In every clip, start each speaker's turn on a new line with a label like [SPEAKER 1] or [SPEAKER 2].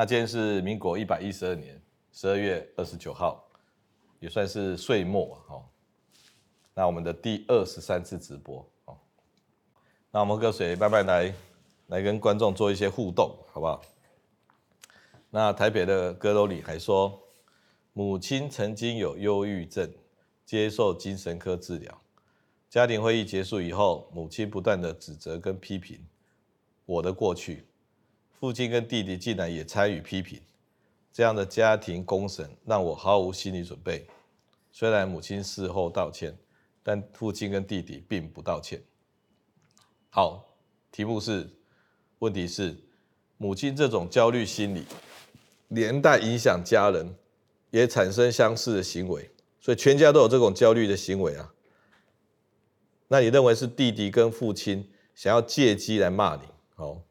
[SPEAKER 1] 那今天是民国一百一十二年十二月二十九号，也算是岁末哦。那我们的第二十三次直播哦。那我们跟谁慢慢来，来跟观众做一些互动，好不好？那台北的阁楼里还说，母亲曾经有忧郁症，接受精神科治疗。家庭会议结束以后，母亲不断的指责跟批评我的过去。父亲跟弟弟竟然也参与批评，这样的家庭公审让我毫无心理准备。虽然母亲事后道歉，但父亲跟弟弟并不道歉。好，题目是，问题是，母亲这种焦虑心理，连带影响家人，也产生相似的行为，所以全家都有这种焦虑的行为啊。那你认为是弟弟跟父亲想要借机来骂你？好。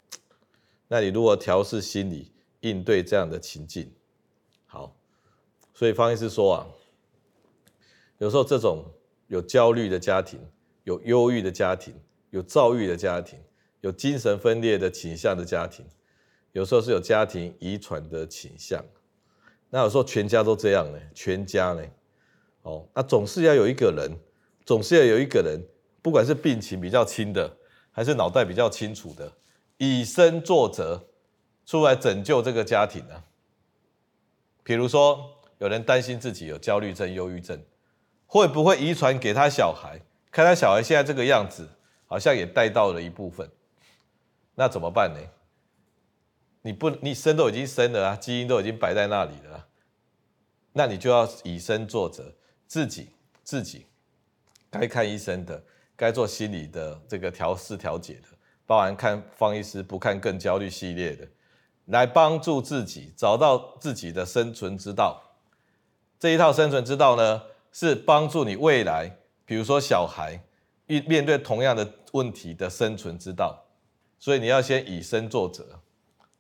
[SPEAKER 1] 那你如何调试心理应对这样的情境？好，所以方医师说啊，有时候这种有焦虑的家庭、有忧郁的家庭、有躁郁的家庭、有精神分裂的倾向的家庭，有时候是有家庭遗传的倾向。那有时候全家都这样呢？全家呢？哦，那总是要有一个人，总是要有一个人，不管是病情比较轻的，还是脑袋比较清楚的。以身作则，出来拯救这个家庭呢？比如说，有人担心自己有焦虑症、忧郁症，会不会遗传给他小孩？看他小孩现在这个样子，好像也带到了一部分。那怎么办呢？你不，你生都已经生了啊，基因都已经摆在那里了，那你就要以身作则，自己自己该看医生的，该做心理的这个调试调节的。包含看方医师不看更焦虑系列的，来帮助自己找到自己的生存之道。这一套生存之道呢，是帮助你未来，比如说小孩面面对同样的问题的生存之道。所以你要先以身作则。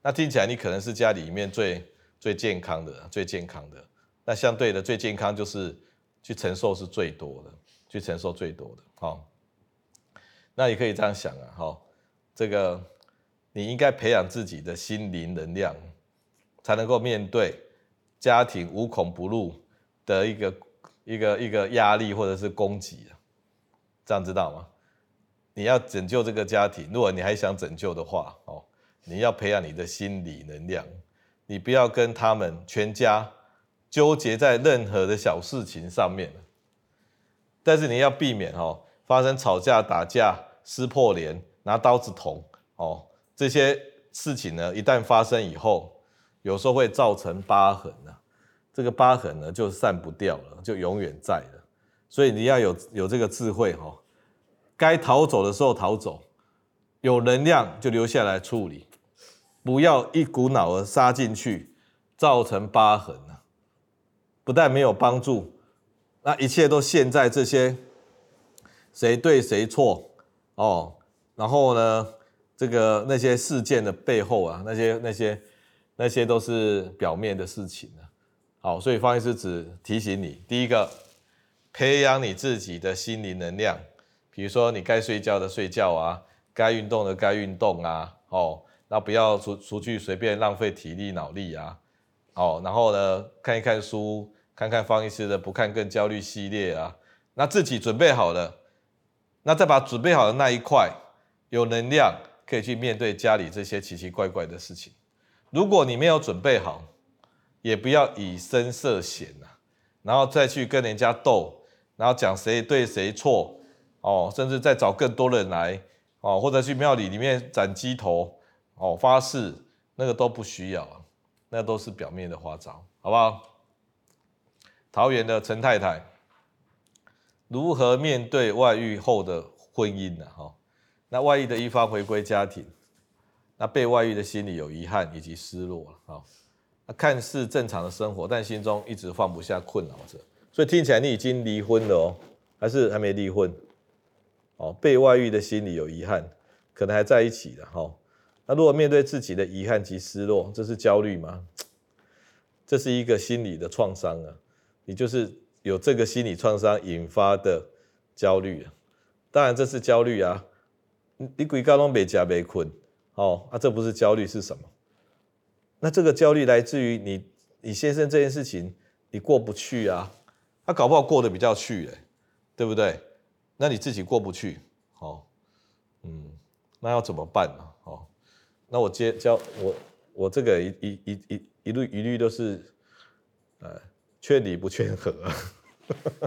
[SPEAKER 1] 那听起来你可能是家里面最最健康的，最健康的。那相对的最健康就是去承受是最多的，去承受最多的。好，那你可以这样想啊，好。这个你应该培养自己的心灵能量，才能够面对家庭无孔不入的一个一个一个压力或者是攻击，这样知道吗？你要拯救这个家庭，如果你还想拯救的话，哦，你要培养你的心理能量，你不要跟他们全家纠结在任何的小事情上面，但是你要避免哦发生吵架、打架、撕破脸。拿刀子捅哦，这些事情呢，一旦发生以后，有时候会造成疤痕啊。这个疤痕呢，就散不掉了，就永远在了。所以你要有有这个智慧哈，该逃走的时候逃走，有能量就留下来处理，不要一股脑儿杀进去，造成疤痕啊。不但没有帮助，那一切都陷在这些谁对谁错哦。然后呢，这个那些事件的背后啊，那些那些那些都是表面的事情啊。好，所以方医师只提醒你，第一个，培养你自己的心灵能量，比如说你该睡觉的睡觉啊，该运动的该运动啊，哦，那不要出出去随便浪费体力脑力啊，哦，然后呢，看一看书，看看方医师的不看更焦虑系列啊，那自己准备好了，那再把准备好的那一块。有能量可以去面对家里这些奇奇怪怪的事情。如果你没有准备好，也不要以身涉险啊，然后再去跟人家斗，然后讲谁对谁错哦，甚至再找更多人来哦，或者去庙里里面斩鸡头哦，发誓那个都不需要，那都是表面的花招，好不好？桃园的陈太太如何面对外遇后的婚姻呢？哈。那外遇的一方回归家庭，那被外遇的心里有遗憾以及失落啊。看似正常的生活，但心中一直放不下，困扰着。所以听起来你已经离婚了哦，还是还没离婚？哦，被外遇的心里有遗憾，可能还在一起的哈。那如果面对自己的遗憾及失落，这是焦虑吗？这是一个心理的创伤啊。你就是有这个心理创伤引发的焦虑啊。当然这是焦虑啊。你规家拢没吃没困，哦，啊，这不是焦虑是什么？那这个焦虑来自于你你先生这件事情你过不去啊，他搞不好过得比较去嘞，对不对？那你自己过不去，哦，嗯，那要怎么办呢？哦，那我接教我我这个一一一一一律一律都是，呃，劝离不劝和。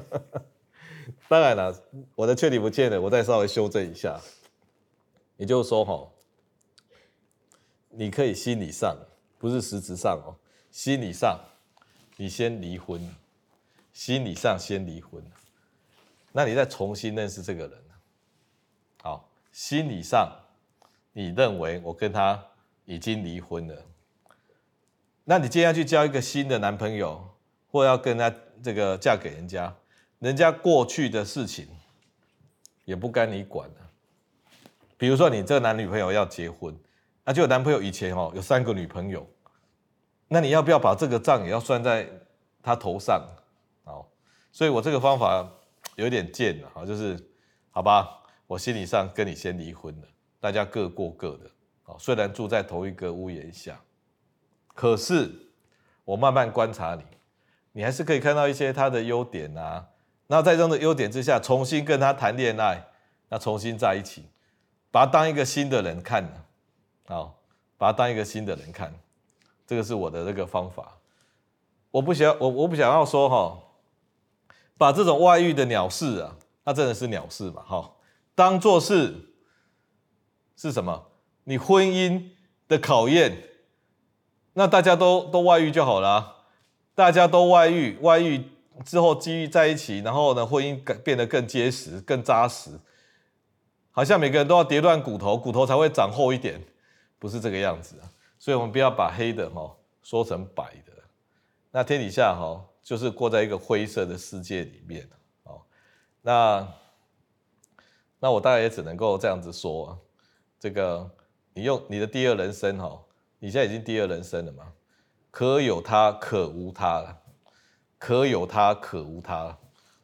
[SPEAKER 1] 当然了，我的劝离不劝和，我再稍微修正一下，也就是说，哈，你可以心理上，不是实质上哦，心理上，你先离婚，心理上先离婚，那你再重新认识这个人，好，心理上，你认为我跟他已经离婚了，那你接下去交一个新的男朋友，或要跟他这个嫁给人家。人家过去的事情也不该你管了，比如说你这个男女朋友要结婚，那就有男朋友以前哦有三个女朋友，那你要不要把这个账也要算在他头上？哦，所以我这个方法有点贱了哈，就是好吧，我心理上跟你先离婚了，大家各过各的，哦，虽然住在同一个屋檐下，可是我慢慢观察你，你还是可以看到一些他的优点啊。那在这样的优点之下，重新跟他谈恋爱，那重新在一起，把他当一个新的人看，好，把他当一个新的人看，这个是我的这个方法。我不想，我我不想要说哈，把这种外遇的鸟事啊，那真的是鸟事嘛，哈，当做是是什么？你婚姻的考验，那大家都都外遇就好了，大家都外遇，外遇。之后机遇在一起，然后呢，婚姻变得更结实、更扎实，好像每个人都要跌断骨头，骨头才会长厚一点，不是这个样子啊。所以，我们不要把黑的哈说成白的。那天底下哈就是过在一个灰色的世界里面哦。那那我大概也只能够这样子说，这个你用你的第二人生哈，你现在已经第二人生了嘛，可有他，可无他了。可有他，可无他，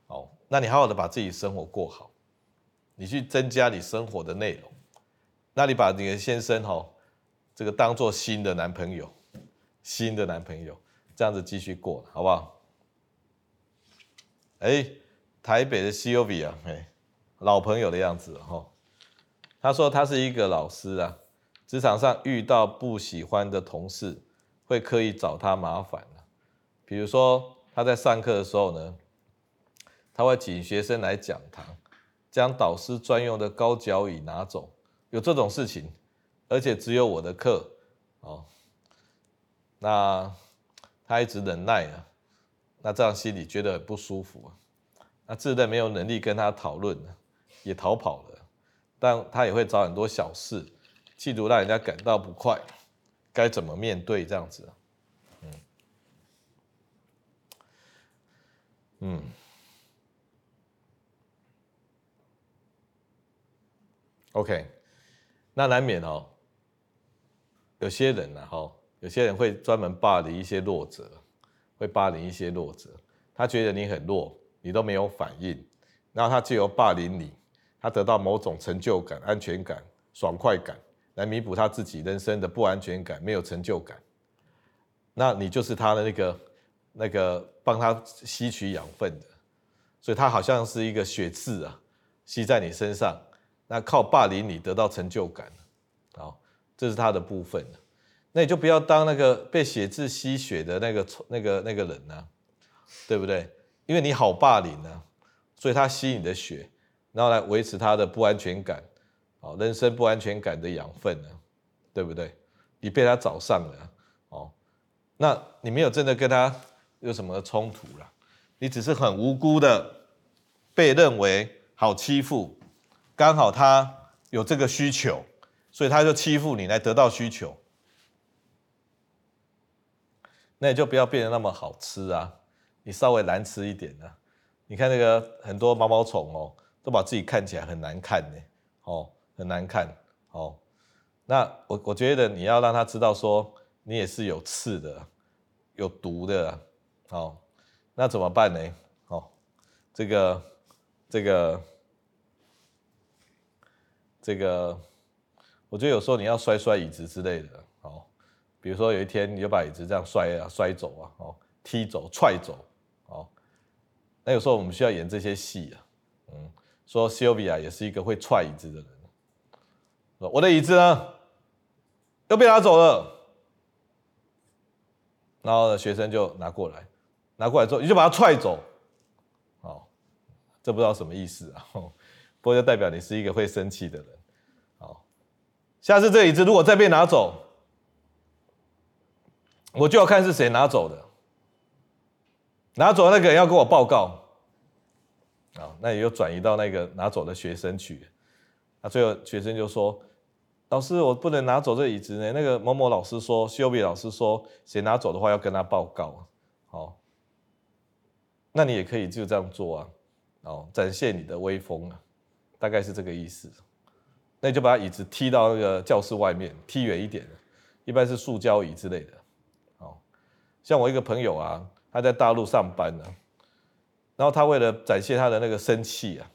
[SPEAKER 1] 哦，那你好好的把自己生活过好，你去增加你生活的内容，那你把你的先生哈，这个当做新的男朋友，新的男朋友，这样子继续过，好不好？哎，台北的 C O V 啊哎，老朋友的样子哈，他说他是一个老师啊，职场上遇到不喜欢的同事，会刻意找他麻烦，比如说。他在上课的时候呢，他会请学生来讲堂，将导师专用的高脚椅拿走，有这种事情，而且只有我的课，哦，那他一直忍耐啊，那这样心里觉得很不舒服啊，那自认没有能力跟他讨论，也逃跑了，但他也会找很多小事，企图让人家感到不快，该怎么面对这样子？嗯。，OK，那难免哦，有些人呢，哈，有些人会专门霸凌一些弱者，会霸凌一些弱者。他觉得你很弱，你都没有反应，然后他就由霸凌你，他得到某种成就感、安全感、爽快感，来弥补他自己人生的不安全感、没有成就感。那你就是他的那个那个帮他吸取养分的。所以他好像是一个血刺啊，吸在你身上，那靠霸凌你得到成就感，好，这是他的部分。那你就不要当那个被写字吸血的那个那个那个人呢，对不对？因为你好霸凌呢，所以他吸你的血，然后来维持他的不安全感，哦，人生不安全感的养分呢，对不对？你被他找上了，哦，那你没有真的跟他有什么冲突了。你只是很无辜的被认为好欺负，刚好他有这个需求，所以他就欺负你来得到需求，那你就不要变得那么好吃啊，你稍微难吃一点啊。你看那个很多毛毛虫哦，都把自己看起来很难看呢，哦，很难看哦。那我我觉得你要让他知道说，你也是有刺的，有毒的，哦。那怎么办呢？哦，这个，这个，这个，我觉得有时候你要摔摔椅子之类的，哦，比如说有一天你就把椅子这样摔啊摔走啊，哦，踢走、踹走，哦，那有时候我们需要演这些戏啊，嗯，说 Sylvia 也是一个会踹椅子的人，我的椅子呢又被拿走了，然后呢学生就拿过来，拿过来之后你就把它踹走，哦，这不知道什么意思啊，不过就代表你是一个会生气的人，下次这椅子如果再被拿走。我就要看是谁拿走的，拿走那个人要跟我报告，啊，那也又转移到那个拿走的学生去，那最后学生就说：“老师，我不能拿走这椅子呢。”那个某某老师说，修比老师说，谁拿走的话要跟他报告，好，那你也可以就这样做啊，哦，展现你的威风啊，大概是这个意思。那就把椅子踢到那个教室外面，踢远一点，一般是塑胶椅之类的。哦像我一个朋友啊，他在大陆上班呢，然后他为了展现他的那个生气啊，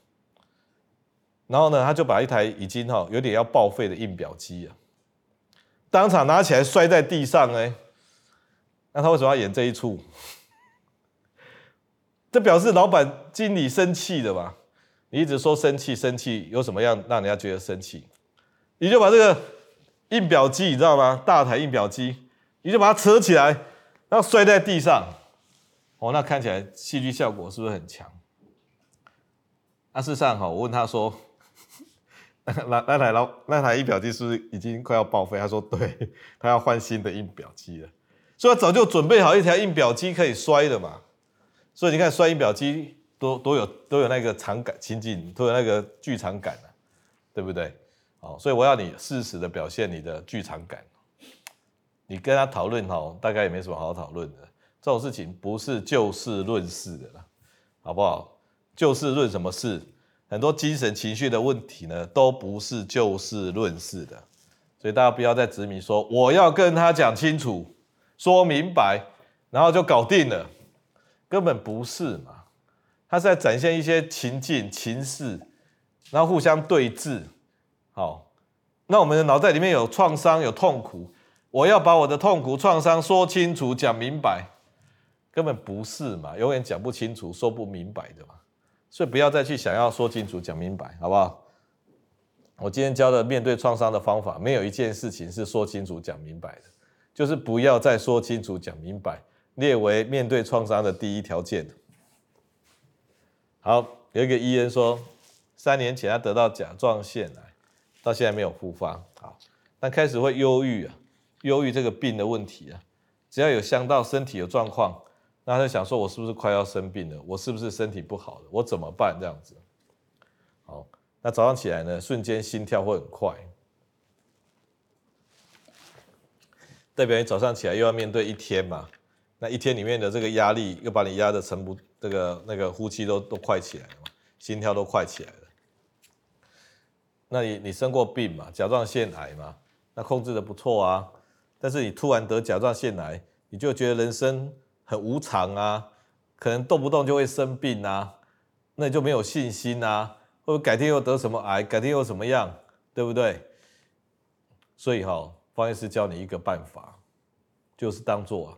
[SPEAKER 1] 然后呢，他就把一台已经哈有点要报废的印表机啊，当场拿起来摔在地上哎，那他为什么要演这一出？这表示老板经理生气的吧？你一直说生气生气，有什么样让人家觉得生气？你就把这个印表机，你知道吗？大台印表机，你就把它扯起来。然后摔在地上，哦，那看起来戏剧效果是不是很强？那事实上哈，我问他说，那那台老那台印表机是不是已经快要报废？他说对，他要换新的印表机了，所以他早就准备好一台印表机可以摔的嘛。所以你看摔印表机都都有都有那个场感情境，都有那个剧场感啊，对不对？哦，所以我要你适时的表现你的剧场感。你跟他讨论好，大概也没什么好讨论的。这种事情不是就事论事的啦，好不好？就事论什么事？很多精神情绪的问题呢，都不是就事论事的。所以大家不要再执迷说我要跟他讲清楚、说明白，然后就搞定了，根本不是嘛。他是在展现一些情境、情势，然后互相对峙。好，那我们的脑袋里面有创伤、有痛苦。我要把我的痛苦创伤说清楚、讲明白，根本不是嘛，永远讲不清楚、说不明白的嘛。所以不要再去想要说清楚、讲明白，好不好？我今天教的面对创伤的方法，没有一件事情是说清楚、讲明白的，就是不要再说清楚、讲明白，列为面对创伤的第一条件。好，有一个医生说，三年前他得到甲状腺癌，到现在没有复发，好，但开始会忧郁啊。忧郁这个病的问题啊，只要有想到身体有状况，那他就想说：我是不是快要生病了？我是不是身体不好了？我怎么办？这样子。好，那早上起来呢，瞬间心跳会很快，代表你早上起来又要面对一天嘛。那一天里面的这个压力，又把你压得沉不，这个那个呼吸都都快起来了嘛，心跳都快起来了。那你你生过病嘛？甲状腺癌嘛？那控制的不错啊。但是你突然得甲状腺癌，你就觉得人生很无常啊，可能动不动就会生病啊，那你就没有信心啊，或者改天又得什么癌，改天又怎么样，对不对？所以哈，方医师教你一个办法，就是当做啊，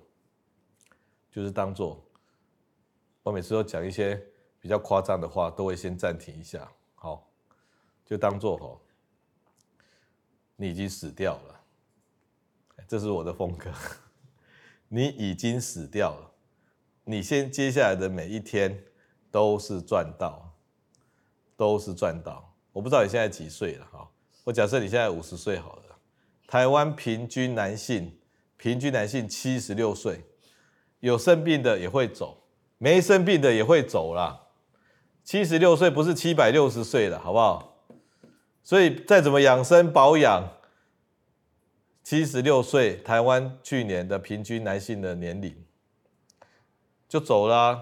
[SPEAKER 1] 就是当做，我每次都讲一些比较夸张的话，都会先暂停一下，好，就当做哈，你已经死掉了。这是我的风格。你已经死掉了，你先接下来的每一天都是赚到，都是赚到。我不知道你现在几岁了哈，我假设你现在五十岁好了。台湾平均男性，平均男性七十六岁，有生病的也会走，没生病的也会走啦。七十六岁不是七百六十岁了，好不好？所以再怎么养生保养。七十六岁，台湾去年的平均男性的年龄就走了，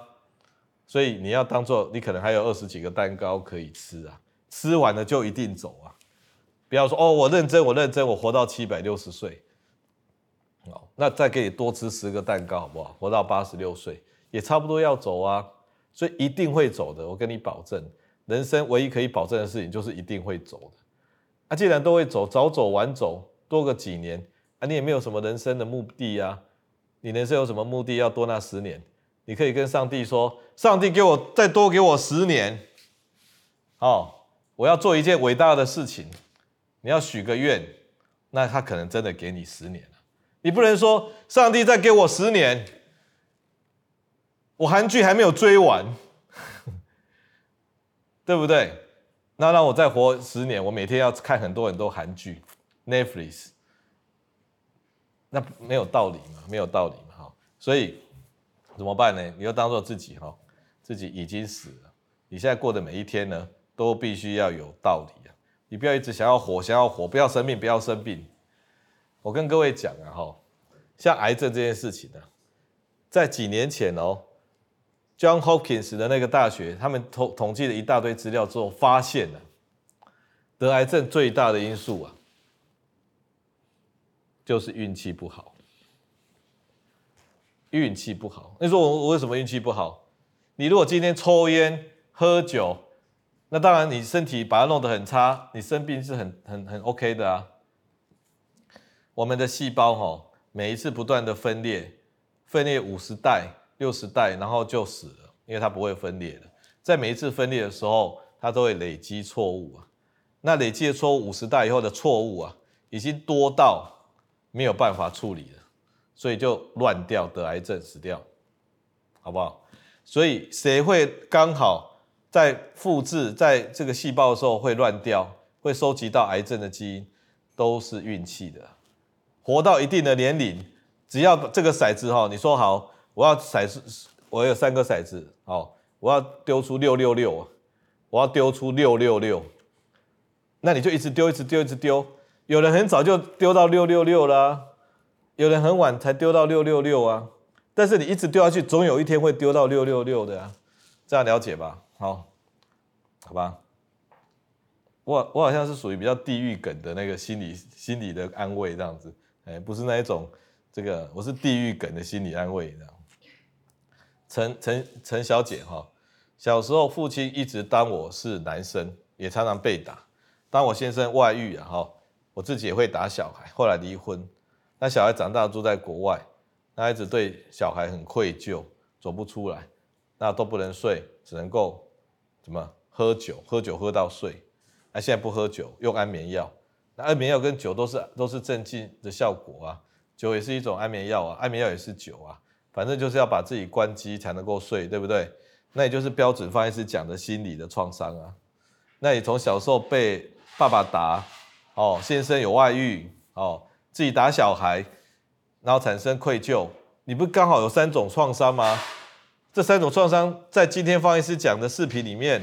[SPEAKER 1] 所以你要当做你可能还有二十几个蛋糕可以吃啊，吃完了就一定走啊，不要说哦，我认真，我认真，我活到七百六十岁，哦，那再给你多吃十个蛋糕好不好？活到八十六岁也差不多要走啊，所以一定会走的，我跟你保证，人生唯一可以保证的事情就是一定会走的，啊，既然都会走，早走晚走。多个几年，啊，你也没有什么人生的目的啊，你人生有什么目的要多那十年？你可以跟上帝说，上帝给我再多给我十年，哦，我要做一件伟大的事情，你要许个愿，那他可能真的给你十年了。你不能说，上帝再给我十年，我韩剧还没有追完，对不对？那让我再活十年，我每天要看很多很多韩剧，Netflix，那没有道理嘛，没有道理嘛，哈，所以怎么办呢？你要当做自己哈，自己已经死了，你现在过的每一天呢，都必须要有道理啊，你不要一直想要活，想要活，不要生病，不要生病。我跟各位讲啊，哈，像癌症这件事情呢，在几年前哦。John Hopkins 的那个大学，他们统统计了一大堆资料之后，发现了得癌症最大的因素啊，就是运气不好。运气不好，你说我我为什么运气不好？你如果今天抽烟喝酒，那当然你身体把它弄得很差，你生病是很很很 OK 的啊。我们的细胞哈，每一次不断的分裂，分裂五十代。六十代，然后就死了，因为它不会分裂的。在每一次分裂的时候，它都会累积错误啊。那累积的错误五十代以后的错误啊，已经多到没有办法处理了，所以就乱掉，得癌症死掉，好不好？所以谁会刚好在复制在这个细胞的时候会乱掉，会收集到癌症的基因，都是运气的。活到一定的年龄，只要这个骰子哈，你说好。我要骰子，我有三个骰子，好，我要丢出六六六，我要丢出六六六，那你就一直丢，一直丢，一直丢。有人很早就丢到六六六了，有人很晚才丢到六六六啊。但是你一直丢下去，总有一天会丢到六六六的啊。这样了解吧？好，好吧。我我好像是属于比较地狱梗的那个心理心理的安慰这样子，哎，不是那一种，这个我是地狱梗的心理安慰这样。陈陈陈小姐哈，小时候父亲一直当我是男生，也常常被打。当我先生外遇啊哈，我自己也会打小孩。后来离婚，那小孩长大住在国外，那一直对小孩很愧疚，走不出来，那都不能睡，只能够怎么喝酒，喝酒喝到睡。那现在不喝酒，用安眠药。那安眠药跟酒都是都是镇静的效果啊，酒也是一种安眠药啊，安眠药也是酒啊。反正就是要把自己关机才能够睡，对不对？那也就是标准方医师讲的心理的创伤啊。那你从小时候被爸爸打，哦，先生有外遇，哦，自己打小孩，然后产生愧疚，你不刚好有三种创伤吗？这三种创伤在今天方医师讲的视频里面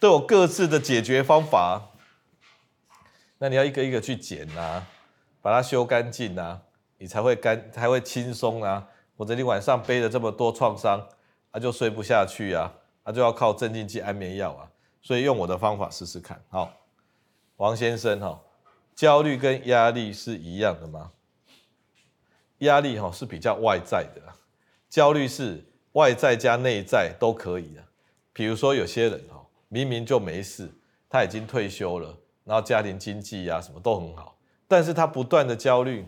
[SPEAKER 1] 都有各自的解决方法。那你要一个一个去捡啊，把它修干净啊，你才会干，才会轻松啊。或者你晚上背了这么多创伤，啊就睡不下去啊，啊就要靠镇静剂、安眠药啊，所以用我的方法试试看。好，王先生哈，焦虑跟压力是一样的吗？压力哈是比较外在的，焦虑是外在加内在都可以的。比如说有些人哈，明明就没事，他已经退休了，然后家庭经济呀什么都很好，但是他不断的焦虑。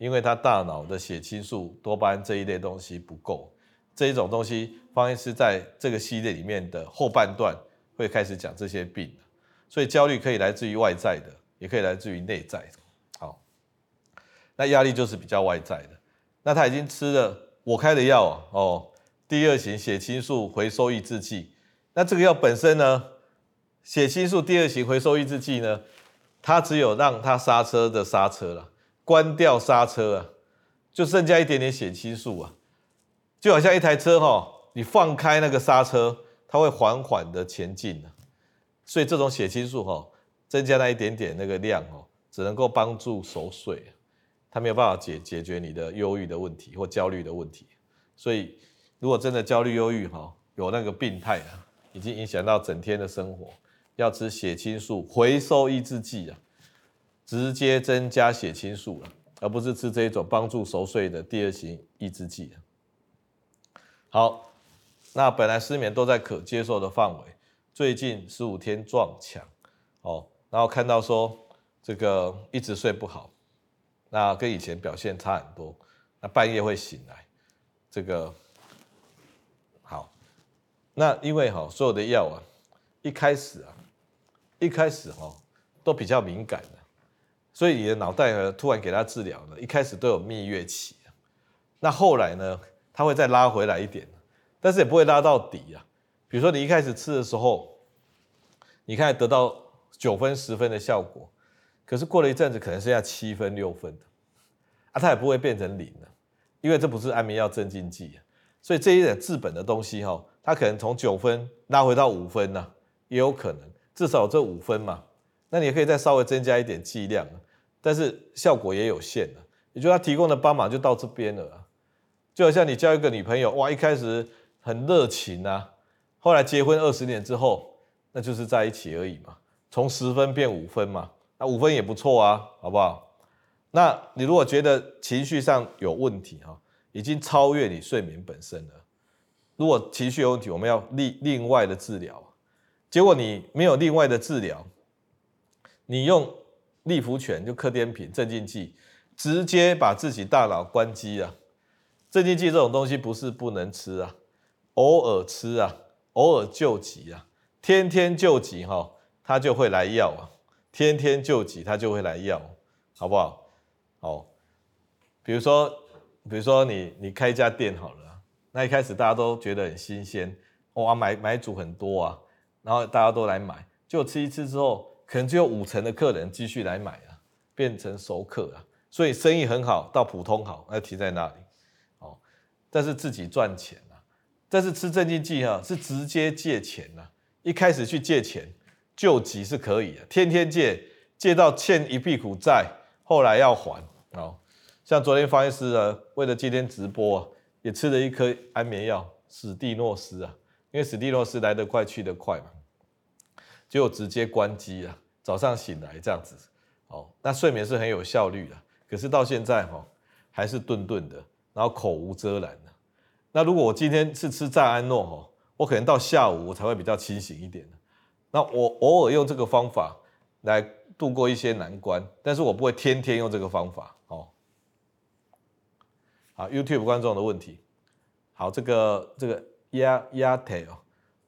[SPEAKER 1] 因为他大脑的血清素、多巴胺这一类东西不够，这一种东西，方医师在这个系列里面的后半段会开始讲这些病。所以焦虑可以来自于外在的，也可以来自于内在的。好，那压力就是比较外在的。那他已经吃了我开的药哦，第二型血清素回收抑制剂。那这个药本身呢，血清素第二型回收抑制剂呢，它只有让它刹车的刹车了。关掉刹车啊，就剩下一点点血清素啊，就好像一台车哈，你放开那个刹车，它会缓缓的前进的。所以这种血清素哈，增加那一点点那个量哦，只能够帮助熟睡，它没有办法解解决你的忧郁的问题或焦虑的问题。所以如果真的焦虑忧郁哈，有那个病态啊，已经影响到整天的生活，要吃血清素回收抑制剂啊。直接增加血清素了，而不是吃这一种帮助熟睡的第二型抑制剂。好，那本来失眠都在可接受的范围，最近十五天撞墙，哦，然后看到说这个一直睡不好，那跟以前表现差很多，那半夜会醒来，这个好，那因为哈所有的药啊，一开始啊，一开始哈都比较敏感的，所以你的脑袋呢突然给他治疗呢，一开始都有蜜月期，那后来呢，他会再拉回来一点，但是也不会拉到底啊。比如说你一开始吃的时候，你看得到九分十分的效果。可是过了一阵子，可能剩下七分六分的，啊，它也不会变成零了，因为这不是安眠药镇静剂，所以这一点治本的东西哈，它可能从九分拉回到五分呐，也有可能，至少这五分嘛，那你也可以再稍微增加一点剂量，但是效果也有限的，也就他提供的帮忙就到这边了，就好像你交一个女朋友，哇，一开始很热情啊，后来结婚二十年之后，那就是在一起而已嘛，从十分变五分嘛。那五分也不错啊，好不好？那你如果觉得情绪上有问题哈，已经超越你睡眠本身了。如果情绪有问题，我们要另另外的治疗。结果你没有另外的治疗，你用利福泉就克滇平镇静剂，直接把自己大脑关机啊。镇静剂这种东西不是不能吃啊，偶尔吃啊，偶尔救急啊，天天救急哈，他就会来要啊。天天救急，他就会来要，好不好？好，比如说，比如说你你开一家店好了，那一开始大家都觉得很新鲜，哇，买买主很多啊，然后大家都来买，就吃一次之后，可能只有五成的客人继续来买啊，变成熟客啊，所以生意很好到普通好，那停在那里，哦，但是自己赚钱啊，但是吃镇静剂哈是直接借钱呐，一开始去借钱。救急是可以的，天天借，借到欠一屁股债，后来要还。哦，像昨天方医师啊，为了今天直播啊，也吃了一颗安眠药，史蒂诺斯啊，因为史蒂诺斯来得快去得快嘛，结果直接关机了，早上醒来这样子。哦，那睡眠是很有效率的，可是到现在哈，还是顿顿的，然后口无遮拦的。那如果我今天是吃赞安诺哈，我可能到下午我才会比较清醒一点。那我偶尔用这个方法来度过一些难关，但是我不会天天用这个方法。哦，好，YouTube 观众的问题，好，这个这个压压腿哦，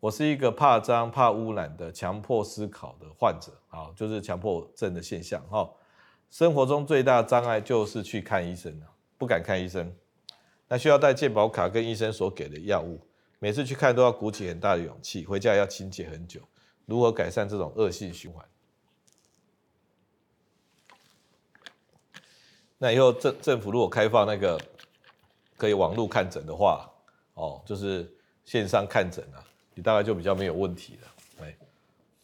[SPEAKER 1] 我是一个怕脏怕污染的强迫思考的患者，好，就是强迫症的现象。哈，生活中最大的障碍就是去看医生，不敢看医生，那需要带健保卡跟医生所给的药物，每次去看都要鼓起很大的勇气，回家要清洁很久。如何改善这种恶性循环？那以后政政府如果开放那个可以网络看诊的话，哦，就是线上看诊啊，你大概就比较没有问题了。哎，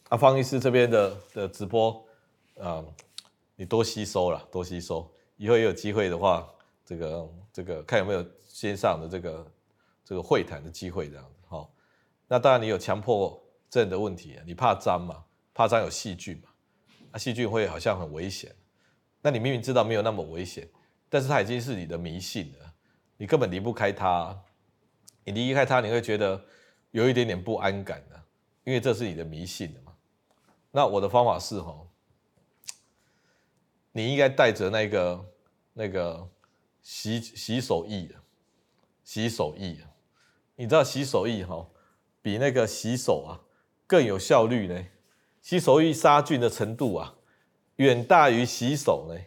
[SPEAKER 1] 阿方医师这边的的直播，啊，你多吸收了，多吸收，以后也有机会的话，这个这个看有没有线上的这个这个会谈的机会这样子。好，那当然你有强迫。症的问题，你怕脏嘛？怕脏有细菌嘛？那、啊、细菌会好像很危险。那你明明知道没有那么危险，但是它已经是你的迷信了，你根本离不开它。你离开它，你会觉得有一点点不安感的，因为这是你的迷信的嘛。那我的方法是哈，你应该带着那个那个洗洗手液，洗手液，你知道洗手液哈，比那个洗手啊。更有效率呢，洗手液杀菌的程度啊，远大于洗手呢。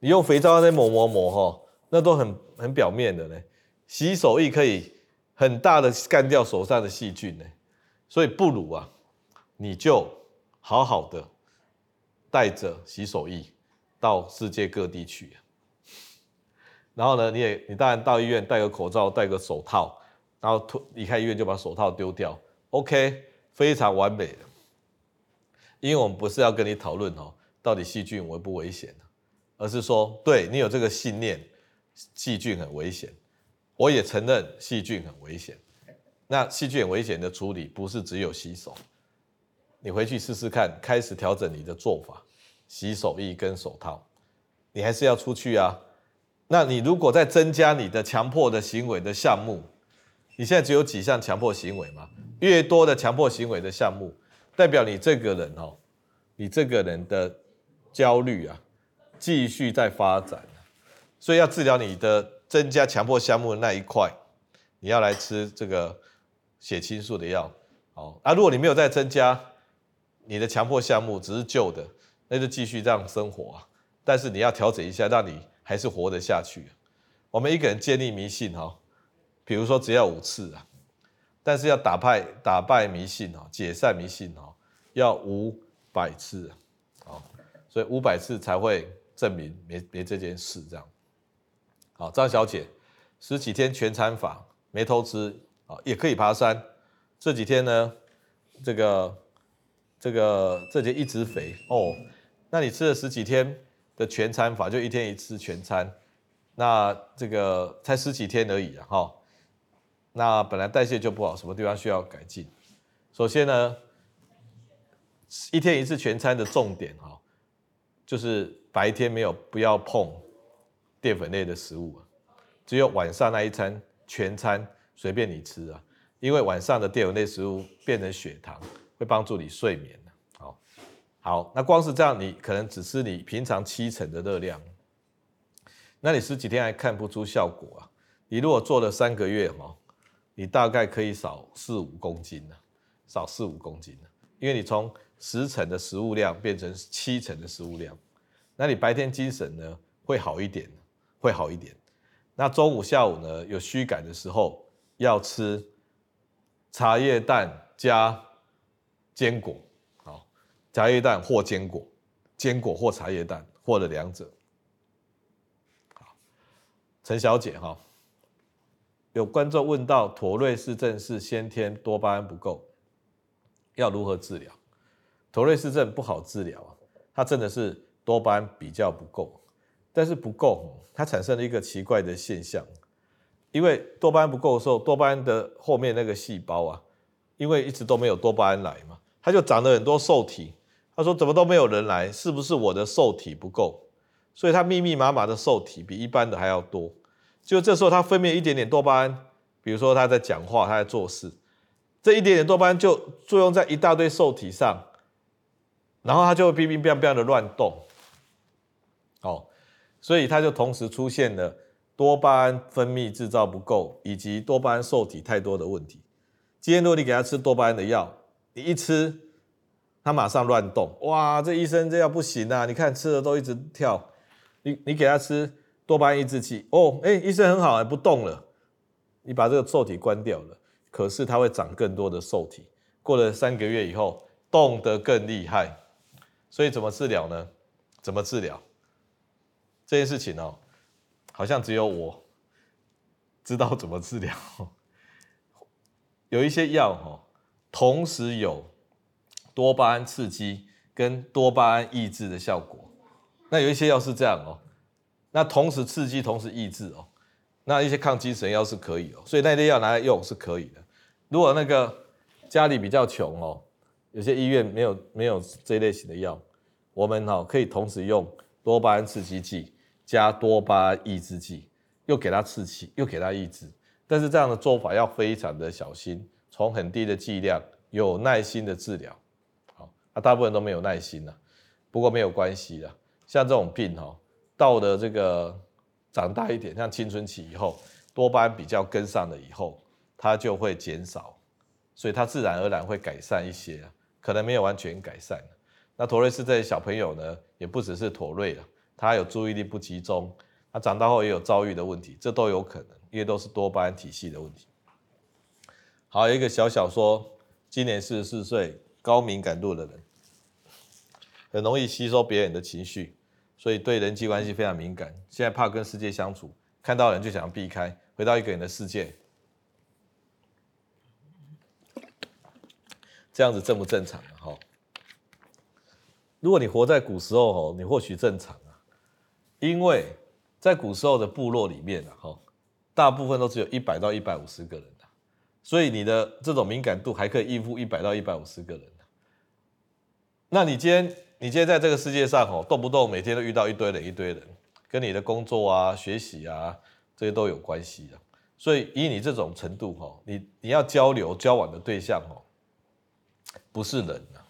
[SPEAKER 1] 你用肥皂在抹抹抹哈，那都很很表面的呢。洗手液可以很大的干掉手上的细菌呢，所以不如啊，你就好好的带着洗手液到世界各地去。然后呢，你也你当然到医院戴个口罩，戴个手套，然后脱离开医院就把手套丢掉。OK。非常完美的，因为我们不是要跟你讨论哦，到底细菌危不危险，而是说，对你有这个信念，细菌很危险，我也承认细菌很危险。那细菌很危险的处理不是只有洗手，你回去试试看，开始调整你的做法，洗手液跟手套，你还是要出去啊。那你如果再增加你的强迫的行为的项目，你现在只有几项强迫行为吗？越多的强迫行为的项目，代表你这个人哦，你这个人的焦虑啊，继续在发展。所以要治疗你的增加强迫项目的那一块，你要来吃这个血清素的药。哦，啊，如果你没有再增加你的强迫项目，只是旧的，那就继续这样生活啊。但是你要调整一下，让你还是活得下去。我们一个人建立迷信哈，比如说只要五次啊，但是要打败打败迷信哦，解散迷信哦，要五百次啊，所以五百次才会证明没没这件事这样。啊，张小姐，十几天全餐法没偷吃啊，也可以爬山。这几天呢，这个这个这几天一直肥哦，那你吃了十几天的全餐法，就一天一次全餐，那这个才十几天而已啊，哈。那本来代谢就不好，什么地方需要改进？首先呢，一天一次全餐的重点哈，就是白天没有不要碰淀粉类的食物啊，只有晚上那一餐全餐随便你吃啊，因为晚上的淀粉类食物变成血糖，会帮助你睡眠。好，好，那光是这样，你可能只吃你平常七成的热量，那你十几天还看不出效果啊？你如果做了三个月哈，你大概可以少四五公斤呢，少四五公斤呢，因为你从十成的食物量变成七成的食物量，那你白天精神呢会好一点，会好一点。那中午、下午呢有虚感的时候，要吃茶叶蛋加坚果，好，茶叶蛋或坚果，坚果或茶叶蛋，或者两者。好，陈小姐哈，有观众问到妥瑞氏症是先天多巴胺不够，要如何治疗？妥瑞氏症不好治疗啊，它真的是多巴胺比较不够，但是不够，它产生了一个奇怪的现象，因为多巴胺不够的时候，多巴胺的后面那个细胞啊，因为一直都没有多巴胺来嘛，它就长了很多受体。他说怎么都没有人来，是不是我的受体不够？所以它密密麻麻的受体比一般的还要多。就这时候它分泌一点点多巴胺，比如说他在讲话，他在做事，这一点点多巴胺就作用在一大堆受体上。然后它就会乒乒乓乓的乱动，所以它就同时出现了多巴胺分泌制造不够，以及多巴胺受体太多的问题。今天如果你给他吃多巴胺的药，你一吃，他马上乱动，哇，这医生这药不行啊！你看吃的都一直跳，你你给他吃多巴胺抑制剂，哦，哎，医生很好，哎，不动了，你把这个受体关掉了，可是它会长更多的受体，过了三个月以后，动得更厉害。所以怎么治疗呢？怎么治疗这件事情哦？好像只有我知道怎么治疗。有一些药哈，同时有多巴胺刺激跟多巴胺抑制的效果。那有一些药是这样哦，那同时刺激同时抑制哦。那一些抗精神药是可以哦，所以那些药拿来用是可以的。如果那个家里比较穷哦。有些医院没有没有这类型的药，我们哈可以同时用多巴胺刺激剂加多巴抑制剂，又给它刺激，又给它抑制。但是这样的做法要非常的小心，从很低的剂量，有耐心的治疗。好，啊，大部分都没有耐心了，不过没有关系的。像这种病哈，到了这个长大一点，像青春期以后，多巴胺比较跟上了以后，它就会减少，所以它自然而然会改善一些。可能没有完全改善。那妥瑞氏这些小朋友呢，也不只是妥瑞了，他有注意力不集中，他长大后也有遭遇的问题，这都有可能，因为都是多巴胺体系的问题。好，有一个小小说，今年四十四岁，高敏感度的人，很容易吸收别人的情绪，所以对人际关系非常敏感。现在怕跟世界相处，看到人就想要避开，回到一个人的世界。这样子正不正常啊？哈，如果你活在古时候，哦，你或许正常，因为在古时候的部落里面啊，哈，大部分都只有一百到一百五十个人，所以你的这种敏感度还可以应付一百到一百五十个人。那你今天，你今天在这个世界上，哦，动不动每天都遇到一堆人，一堆人，跟你的工作啊、学习啊这些都有关系的。所以以你这种程度，哈，你你要交流交往的对象，哈。不是人啊，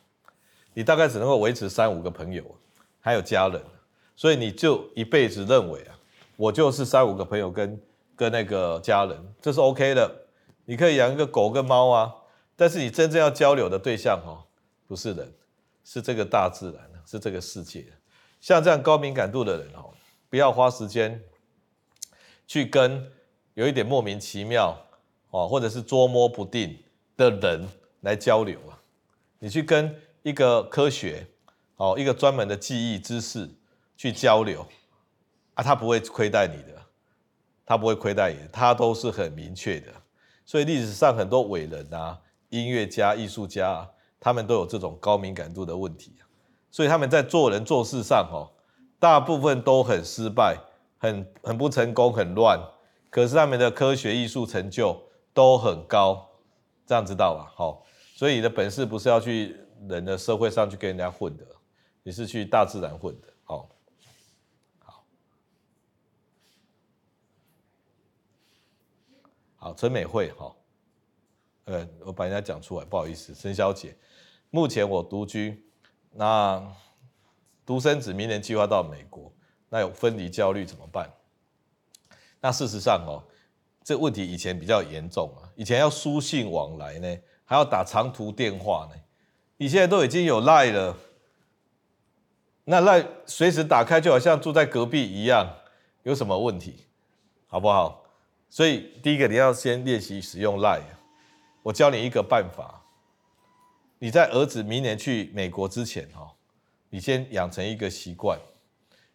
[SPEAKER 1] 你大概只能够维持三五个朋友，还有家人，所以你就一辈子认为啊，我就是三五个朋友跟跟那个家人，这是 OK 的。你可以养一个狗跟猫啊，但是你真正要交流的对象哦，不是人，是这个大自然，是这个世界。像这样高敏感度的人哦，不要花时间去跟有一点莫名其妙哦，或者是捉摸不定的人来交流啊。你去跟一个科学哦，一个专门的记忆知识去交流啊，他不会亏待你的，他不会亏待你，他都是很明确的。所以历史上很多伟人啊，音乐家、艺术家啊，他们都有这种高敏感度的问题。所以他们在做人做事上，哦，大部分都很失败，很很不成功，很乱。可是他们的科学艺术成就都很高，这样知道吧？好，所以你的本事不是要去人的社会上去跟人家混的，你是去大自然混的。好，好，好，陈美惠，好，呃，我把人家讲出来，不好意思，陈小姐，目前我独居。那独生子明年计划到美国，那有分离焦虑怎么办？那事实上哦，这问题以前比较严重啊，以前要书信往来呢，还要打长途电话呢，你现在都已经有赖了，那赖随时打开就好像住在隔壁一样，有什么问题？好不好？所以第一个你要先练习使用 LINE，我教你一个办法。你在儿子明年去美国之前，哈，你先养成一个习惯，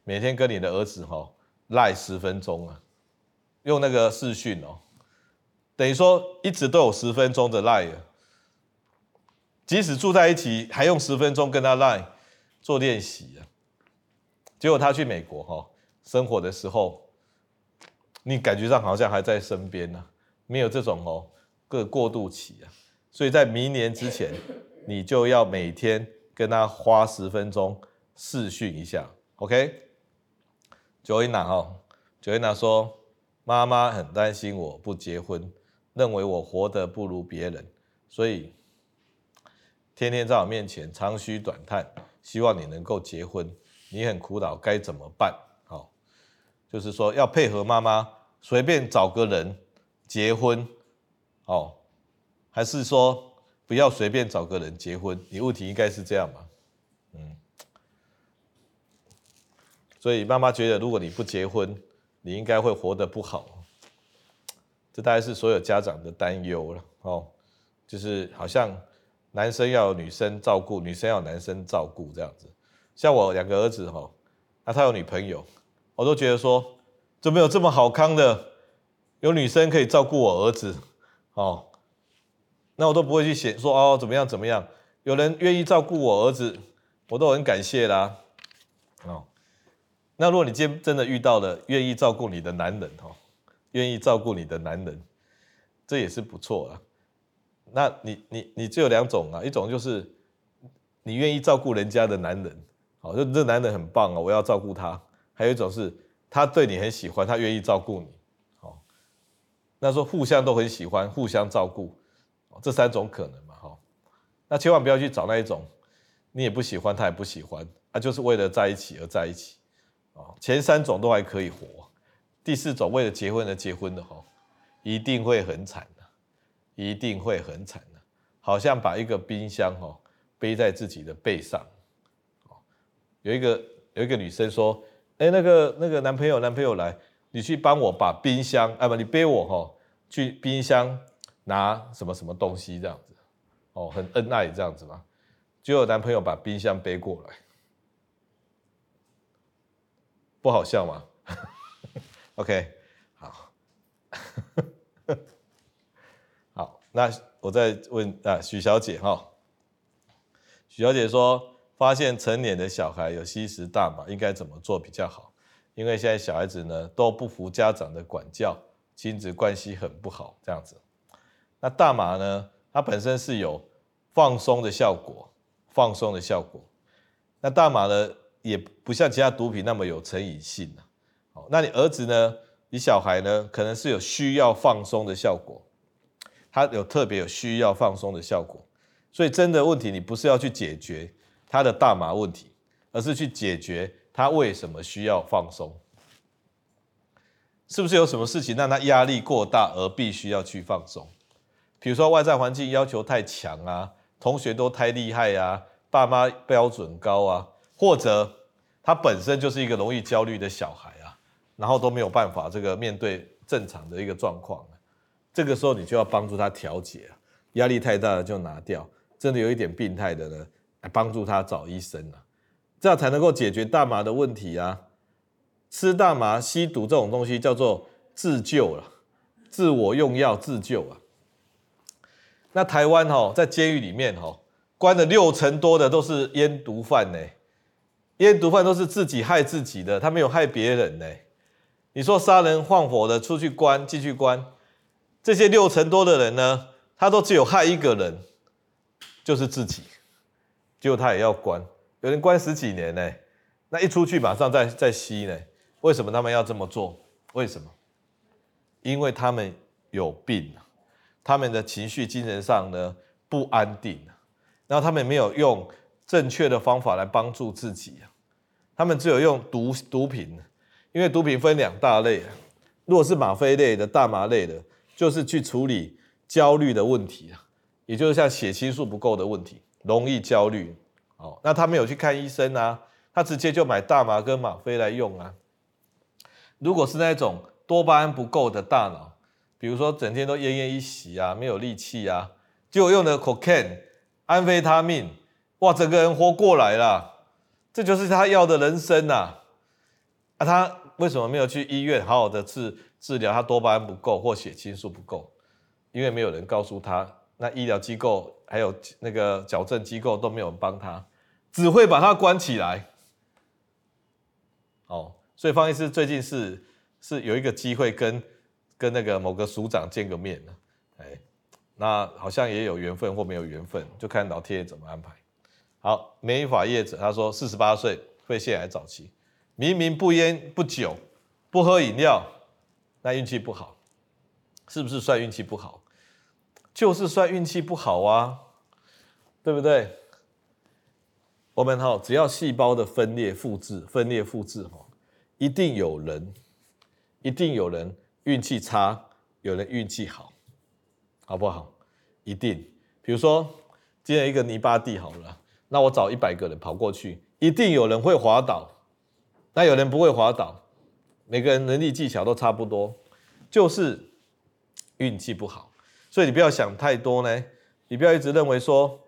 [SPEAKER 1] 每天跟你的儿子哈赖十分钟啊，用那个视讯哦，等于说一直都有十分钟的赖，即使住在一起，还用十分钟跟他赖做练习啊。结果他去美国哈生活的时候，你感觉上好像还在身边呢，没有这种哦个过渡期啊，所以在明年之前。你就要每天跟他花十分钟试训一下，OK？Joanna 哈，Joanna 说，妈妈很担心我不结婚，认为我活得不如别人，所以天天在我面前长吁短叹，希望你能够结婚。你很苦恼，该怎么办？好，就是说要配合妈妈，随便找个人结婚，哦，还是说？不要随便找个人结婚，你问题应该是这样嘛？嗯，所以妈妈觉得，如果你不结婚，你应该会活得不好。这大概是所有家长的担忧了哦，就是好像男生要有女生照顾，女生要有男生照顾这样子。像我两个儿子哈，那他有女朋友，我都觉得说，怎么有这么好康的，有女生可以照顾我儿子哦。那我都不会去写说哦怎么样怎么样，有人愿意照顾我儿子，我都很感谢啦。哦，那如果你今天真的遇到了愿意照顾你的男人哦，愿意照顾你的男人，这也是不错啊。那你你你只有两种啊，一种就是你愿意照顾人家的男人，好，就这男人很棒啊，我要照顾他。还有一种是他对你很喜欢，他愿意照顾你，好，那说互相都很喜欢，互相照顾。这三种可能嘛，哈，那千万不要去找那一种，你也不喜欢，他也不喜欢，他，就是为了在一起而在一起，啊，前三种都还可以活，第四种为了结婚而结婚的，哈，一定会很惨的，一定会很惨的，好像把一个冰箱，哈，背在自己的背上，有一个有一个女生说，哎，那个那个男朋友男朋友来，你去帮我把冰箱，啊不，你背我，哈，去冰箱。拿什么什么东西这样子，哦，很恩爱这样子嘛，就有男朋友把冰箱背过来，不好笑吗？OK，好，好，那我再问啊，许小姐哈，许小姐说，发现成年的小孩有吸食大麻，应该怎么做比较好？因为现在小孩子呢都不服家长的管教，亲子关系很不好，这样子。那大麻呢？它本身是有放松的效果，放松的效果。那大麻呢，也不像其他毒品那么有成瘾性。好，那你儿子呢？你小孩呢？可能是有需要放松的效果，他有特别有需要放松的效果。所以真的问题，你不是要去解决他的大麻问题，而是去解决他为什么需要放松。是不是有什么事情让他压力过大而必须要去放松？比如说外在环境要求太强啊，同学都太厉害啊，爸妈标准高啊，或者他本身就是一个容易焦虑的小孩啊，然后都没有办法这个面对正常的一个状况，这个时候你就要帮助他调节，压力太大了就拿掉，真的有一点病态的呢，来帮助他找医生啊，这样才能够解决大麻的问题啊。吃大麻、吸毒这种东西叫做自救了，自我用药自救啊。那台湾哈，在监狱里面哈，关了六成多的都是烟毒贩呢，烟毒贩都是自己害自己的，他没有害别人呢。你说杀人放火的出去关，继续关，这些六成多的人呢，他都只有害一个人，就是自己，结果他也要关，有人关十几年呢，那一出去马上再再吸呢。为什么他们要这么做？为什么？因为他们有病，他们的情绪、精神上呢不安定，然后他们没有用正确的方法来帮助自己啊，他们只有用毒毒品，因为毒品分两大类啊，如果是吗啡类的、大麻类的，就是去处理焦虑的问题啊，也就是像血清素不够的问题，容易焦虑，哦，那他没有去看医生啊，他直接就买大麻跟吗啡来用啊。如果是那种多巴胺不够的大脑，比如说整天都奄奄一息啊，没有力气啊，就用的 cocaine 安非他命，哇，整个人活过来了，这就是他要的人生呐。啊，他为什么没有去医院好好的治治疗他多巴胺不够或血清素不够？因为没有人告诉他，那医疗机构还有那个矫正机构都没有帮他，只会把他关起来。哦。所以方医师最近是是有一个机会跟跟那个某个署长见个面，哎，那好像也有缘分或没有缘分，就看老天爷怎么安排。好，美法业者他说四十八岁肺腺癌早期，明明不烟不酒不喝饮料，那运气不好，是不是算运气不好？就是算运气不好啊，对不对？我们哈只要细胞的分裂复制分裂复制哈。一定有人，一定有人运气差，有人运气好，好不好？一定。比如说，今天一个泥巴地好了，那我找一百个人跑过去，一定有人会滑倒，那有人不会滑倒，每个人能力技巧都差不多，就是运气不好。所以你不要想太多呢，你不要一直认为说，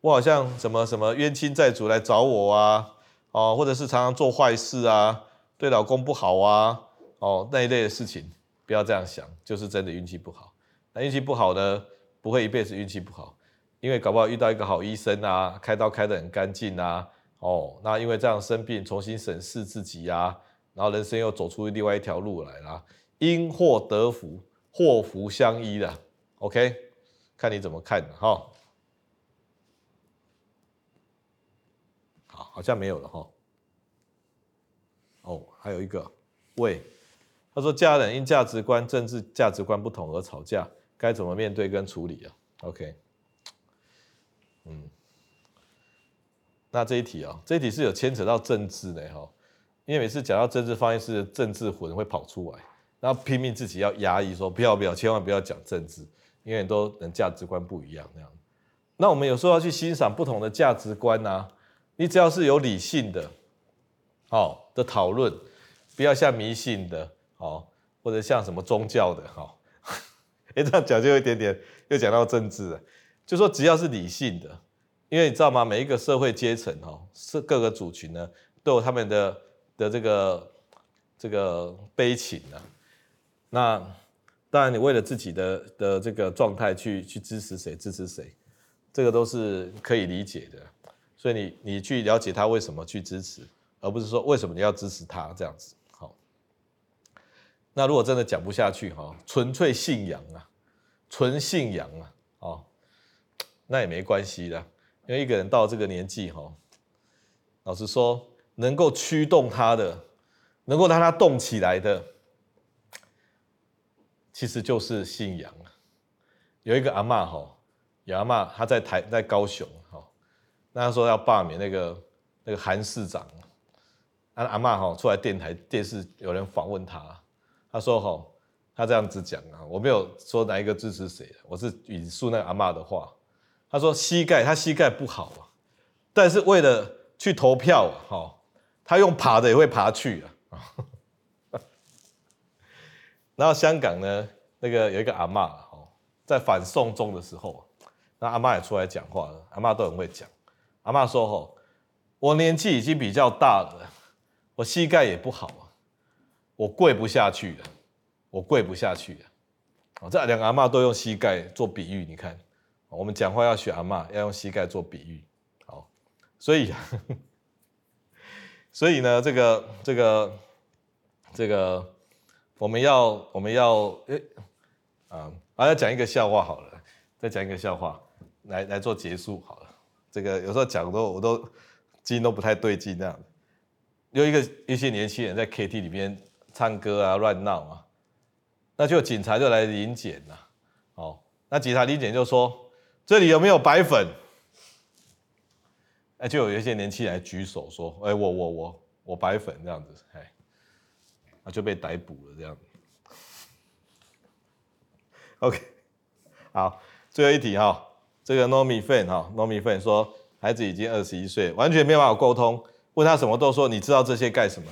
[SPEAKER 1] 我好像什么什么冤亲债主来找我啊，哦，或者是常常做坏事啊。对老公不好啊，哦，那一类的事情，不要这样想，就是真的运气不好。那运气不好呢，不会一辈子运气不好，因为搞不好遇到一个好医生啊，开刀开得很干净啊，哦，那因为这样生病，重新审视自己呀、啊，然后人生又走出另外一条路来了，因祸得福，祸福相依的，OK，看你怎么看哈、好，好像没有了哈。哦，还有一个，喂，他说家人因价值观、政治价值观不同而吵架，该怎么面对跟处理啊？OK，嗯，那这一题啊，这一题是有牵扯到政治的哈，因为每次讲到政治方面是政治魂会跑出来，然后拼命自己要压抑说不要不要，千万不要讲政治，因为都人价值观不一样那样。那我们有时候要去欣赏不同的价值观啊，你只要是有理性的。哦的讨论，不要像迷信的哦，或者像什么宗教的哈，哎、这样讲就有一点点又讲到政治了，就说只要是理性的，因为你知道吗？每一个社会阶层哈，是各个族群呢都有他们的的这个这个悲情啊。那当然，你为了自己的的这个状态去去支持谁支持谁，这个都是可以理解的。所以你你去了解他为什么去支持。而不是说为什么你要支持他这样子，好。那如果真的讲不下去哈，纯粹信仰啊，纯信仰啊，哦，那也没关系的，因为一个人到这个年纪哈，老实说，能够驱动他的，能够让他动起来的，其实就是信仰。有一个阿嬷哈，有阿嬷她在台在高雄哈，那她说要罢免那个那个韩市长。阿阿嬷哈出来电台电视有人访问她，她说吼，她这样子讲啊，我没有说哪一个支持谁，我是引述那个阿嬷的话。她说膝盖她膝盖不好啊，但是为了去投票，哈，他用爬的也会爬去啊。然后香港呢，那个有一个阿嬷哦，在反送中的时候，那阿嬷也出来讲话了，阿嬷都很会讲。阿嬷说吼，我年纪已经比较大了，我膝盖也不好啊，我跪不下去了，我跪不下去了。哦，这两个阿嬷都用膝盖做比喻，你看，我们讲话要学阿嬷，要用膝盖做比喻。好，所以，所以呢，这个这个这个。我们要，我们要，哎，啊，我要讲一个笑话好了，再讲一个笑话来来做结束好了。这个有时候讲都我都筋都不太对劲这样。有一个一些年轻人在 KT 里边唱歌啊，乱闹啊，那就警察就来临检了。哦，那警察临检就说：“这里有没有白粉？”哎，就有一些年轻人来举手说：“哎，我我我我白粉这样子。”哎。那就被逮捕了，这样。OK，好，最后一题哈，这个 Nomi Fan 哈，Nomi Fan 说孩子已经二十一岁，完全没有办法沟通，问他什么都说你知道这些干什么？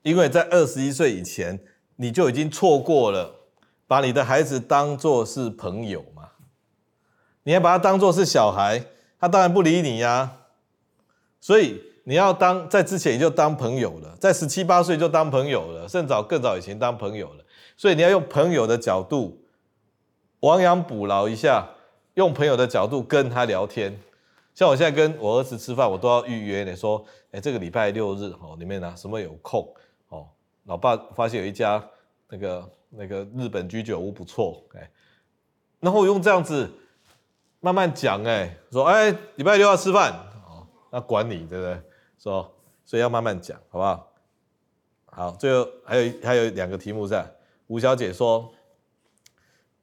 [SPEAKER 1] 因为在二十一岁以前，你就已经错过了把你的孩子当作是朋友嘛，你还把他当作是小孩，他当然不理你呀，所以。你要当在之前你就当朋友了，在十七八岁就当朋友了，甚至早更早以前当朋友了。所以你要用朋友的角度亡羊补牢一下，用朋友的角度跟他聊天。像我现在跟我儿子吃饭，我都要预约你说，哎，这个礼拜六日哦，里面呢什么有空哦？老爸发现有一家那个那个日本居酒屋不错，哎，然后用这样子慢慢讲，哎，说哎，礼拜六要吃饭哦，那管你对不对？说，所以要慢慢讲，好不好？好，最后还有还有两个题目在。吴小姐说，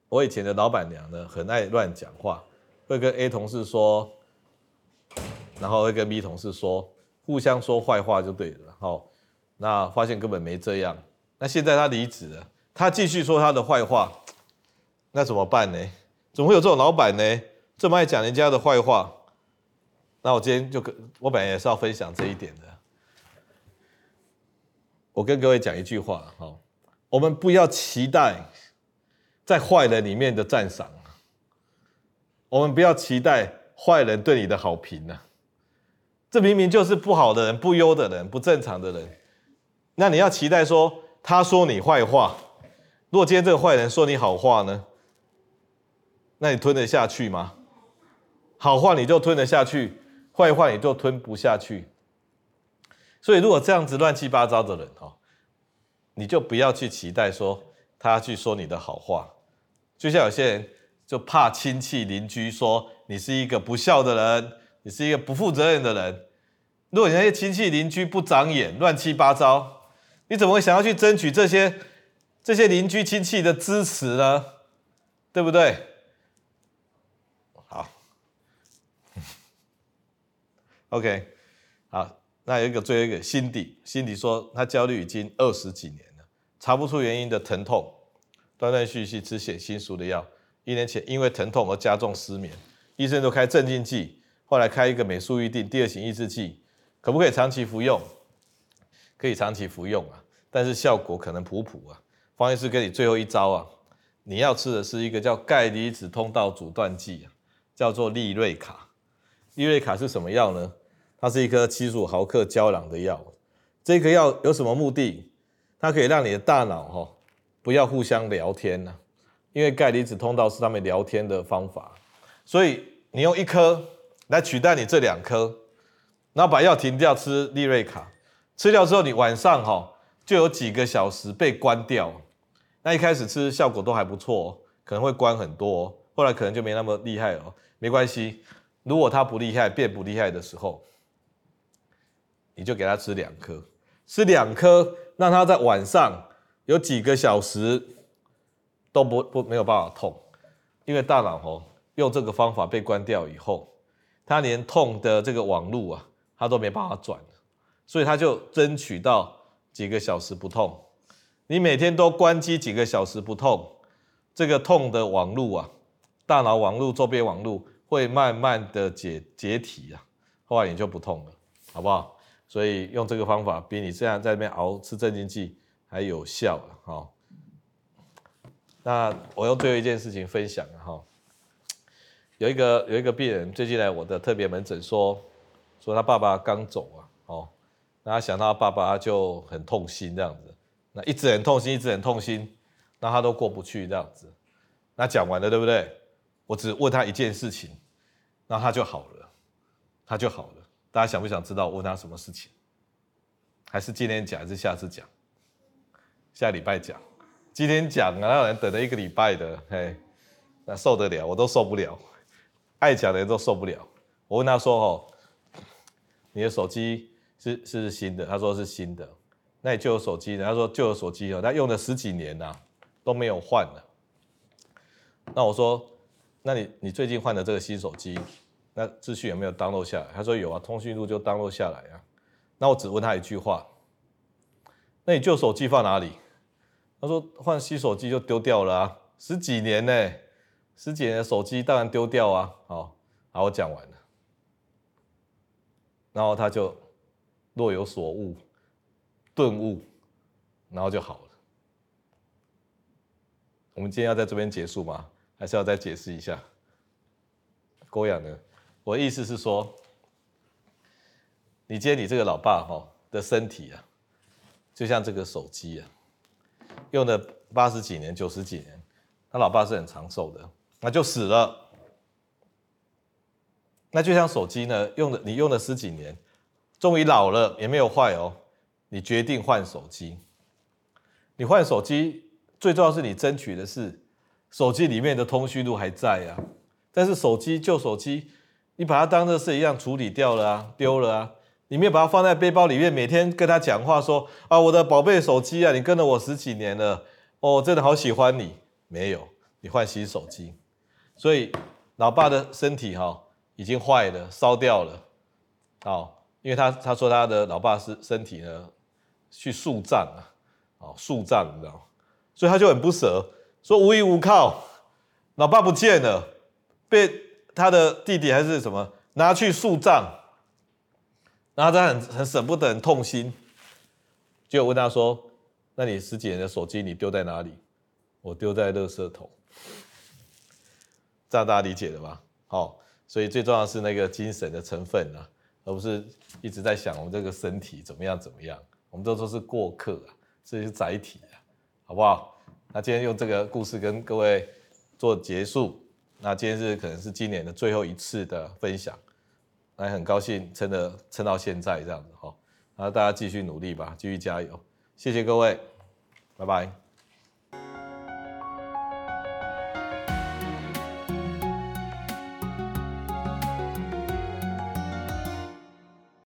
[SPEAKER 1] 我以前的老板娘呢，很爱乱讲话，会跟 A 同事说，然后会跟 B 同事说，互相说坏话就对了。好，那发现根本没这样。那现在她离职了，她继续说她的坏话，那怎么办呢？怎么会有这种老板呢？这么爱讲人家的坏话？那我今天就跟我本来也是要分享这一点的。我跟各位讲一句话，哈，我们不要期待在坏人里面的赞赏，我们不要期待坏人对你的好评呢。这明明就是不好的人、不优的人、不正常的人。那你要期待说他说你坏话，如果今天这个坏人说你好话呢？那你吞得下去吗？好话你就吞得下去？坏话你就吞不下去，所以如果这样子乱七八糟的人哦，你就不要去期待说他去说你的好话，就像有些人就怕亲戚邻居说你是一个不孝的人，你是一个不负责任的人。如果你那些亲戚邻居不长眼，乱七八糟，你怎么会想要去争取这些这些邻居亲戚的支持呢？对不对？OK，好，那有一个最后一个辛迪，辛迪说他焦虑已经二十几年了，查不出原因的疼痛，断断续续吃血清素的药，一年前因为疼痛而加重失眠，医生都开镇静剂，后来开一个美速预定第二型抑制剂，可不可以长期服用？可以长期服用啊，但是效果可能普普啊。方医师给你最后一招啊，你要吃的是一个叫钙离子通道阻断剂啊，叫做利瑞卡。利瑞卡是什么药呢？它是一颗七十五毫克胶囊的药，这颗药有什么目的？它可以让你的大脑哈不要互相聊天呢，因为钙离子通道是他们聊天的方法，所以你用一颗来取代你这两颗，然后把药停掉，吃利瑞卡，吃掉之后你晚上哈就有几个小时被关掉，那一开始吃效果都还不错，可能会关很多，后来可能就没那么厉害哦，没关系，如果它不厉害变不厉害的时候。你就给他吃两颗，吃两颗，让他在晚上有几个小时都不不没有办法痛，因为大脑哦用这个方法被关掉以后，他连痛的这个网路啊，他都没办法转，所以他就争取到几个小时不痛，你每天都关机几个小时不痛，这个痛的网路啊，大脑网路、周边网路会慢慢的解解体啊，后来你就不痛了，好不好？所以用这个方法比你这样在那边熬吃镇静剂还有效啊，好。那我用最后一件事情分享哈，有一个有一个病人最近来我的特别门诊说，说他爸爸刚走啊，哦，那他想到爸爸就很痛心这样子，那一直很痛心，一直很痛心，那他都过不去这样子，那讲完了对不对？我只问他一件事情，那他就好了，他就好了。大家想不想知道我问他什么事情？还是今天讲，还是下次讲？下礼拜讲。今天讲啊，那有人等了一个礼拜的，嘿，那受得了？我都受不了。爱讲的人都受不了。我问他说：“哦，你的手机是是新的？”他说是新的。那你旧手机呢？他说旧手机哦，他用了十几年了，都没有换了。那我说，那你你最近换的这个新手机，那资讯有没有 download 下来？他说有啊，通讯录就 download 下来啊。那我只问他一句话：那你旧手机放哪里？他说换新手机就丢掉了啊，十几年呢，十几年的手机当然丢掉啊。好，好，我讲完了，然后他就若有所悟，顿悟，然后就好了。我们今天要在这边结束吗？还是要再解释一下？郭阳呢？我的意思是说，你今天你这个老爸哈的身体啊，就像这个手机啊。用了八十几年、九十几年，他老爸是很长寿的，那就死了。那就像手机呢，用了你用了十几年，终于老了也没有坏哦，你决定换手机。你换手机最重要是你争取的是手机里面的通讯录还在啊，但是手机旧手机，你把它当做是一样处理掉了啊，丢了啊。你没有把它放在背包里面，每天跟他讲话说啊，我的宝贝手机啊，你跟了我十几年了，哦，真的好喜欢你。没有，你换新手机，所以老爸的身体哈已经坏了，烧掉了，好，因为他他说他的老爸是身体呢去树葬啊，哦，树葬你知道，所以他就很不舍，说无依无靠，老爸不见了，被他的弟弟还是什么拿去树葬。然后他很很舍不得，很痛心，就问他说：“那你十几年的手机你丢在哪里？”我丢在垃圾桶。这样大家理解了吧？好，所以最重要的是那个精神的成分啊，而不是一直在想我们这个身体怎么样怎么样。我们都说是过客啊，这是载体啊，好不好？那今天用这个故事跟各位做结束。那今天是可能是今年的最后一次的分享。那很高兴撑的撑到现在这样子哈，然后大家继续努力吧，继续加油，谢谢各位，拜拜。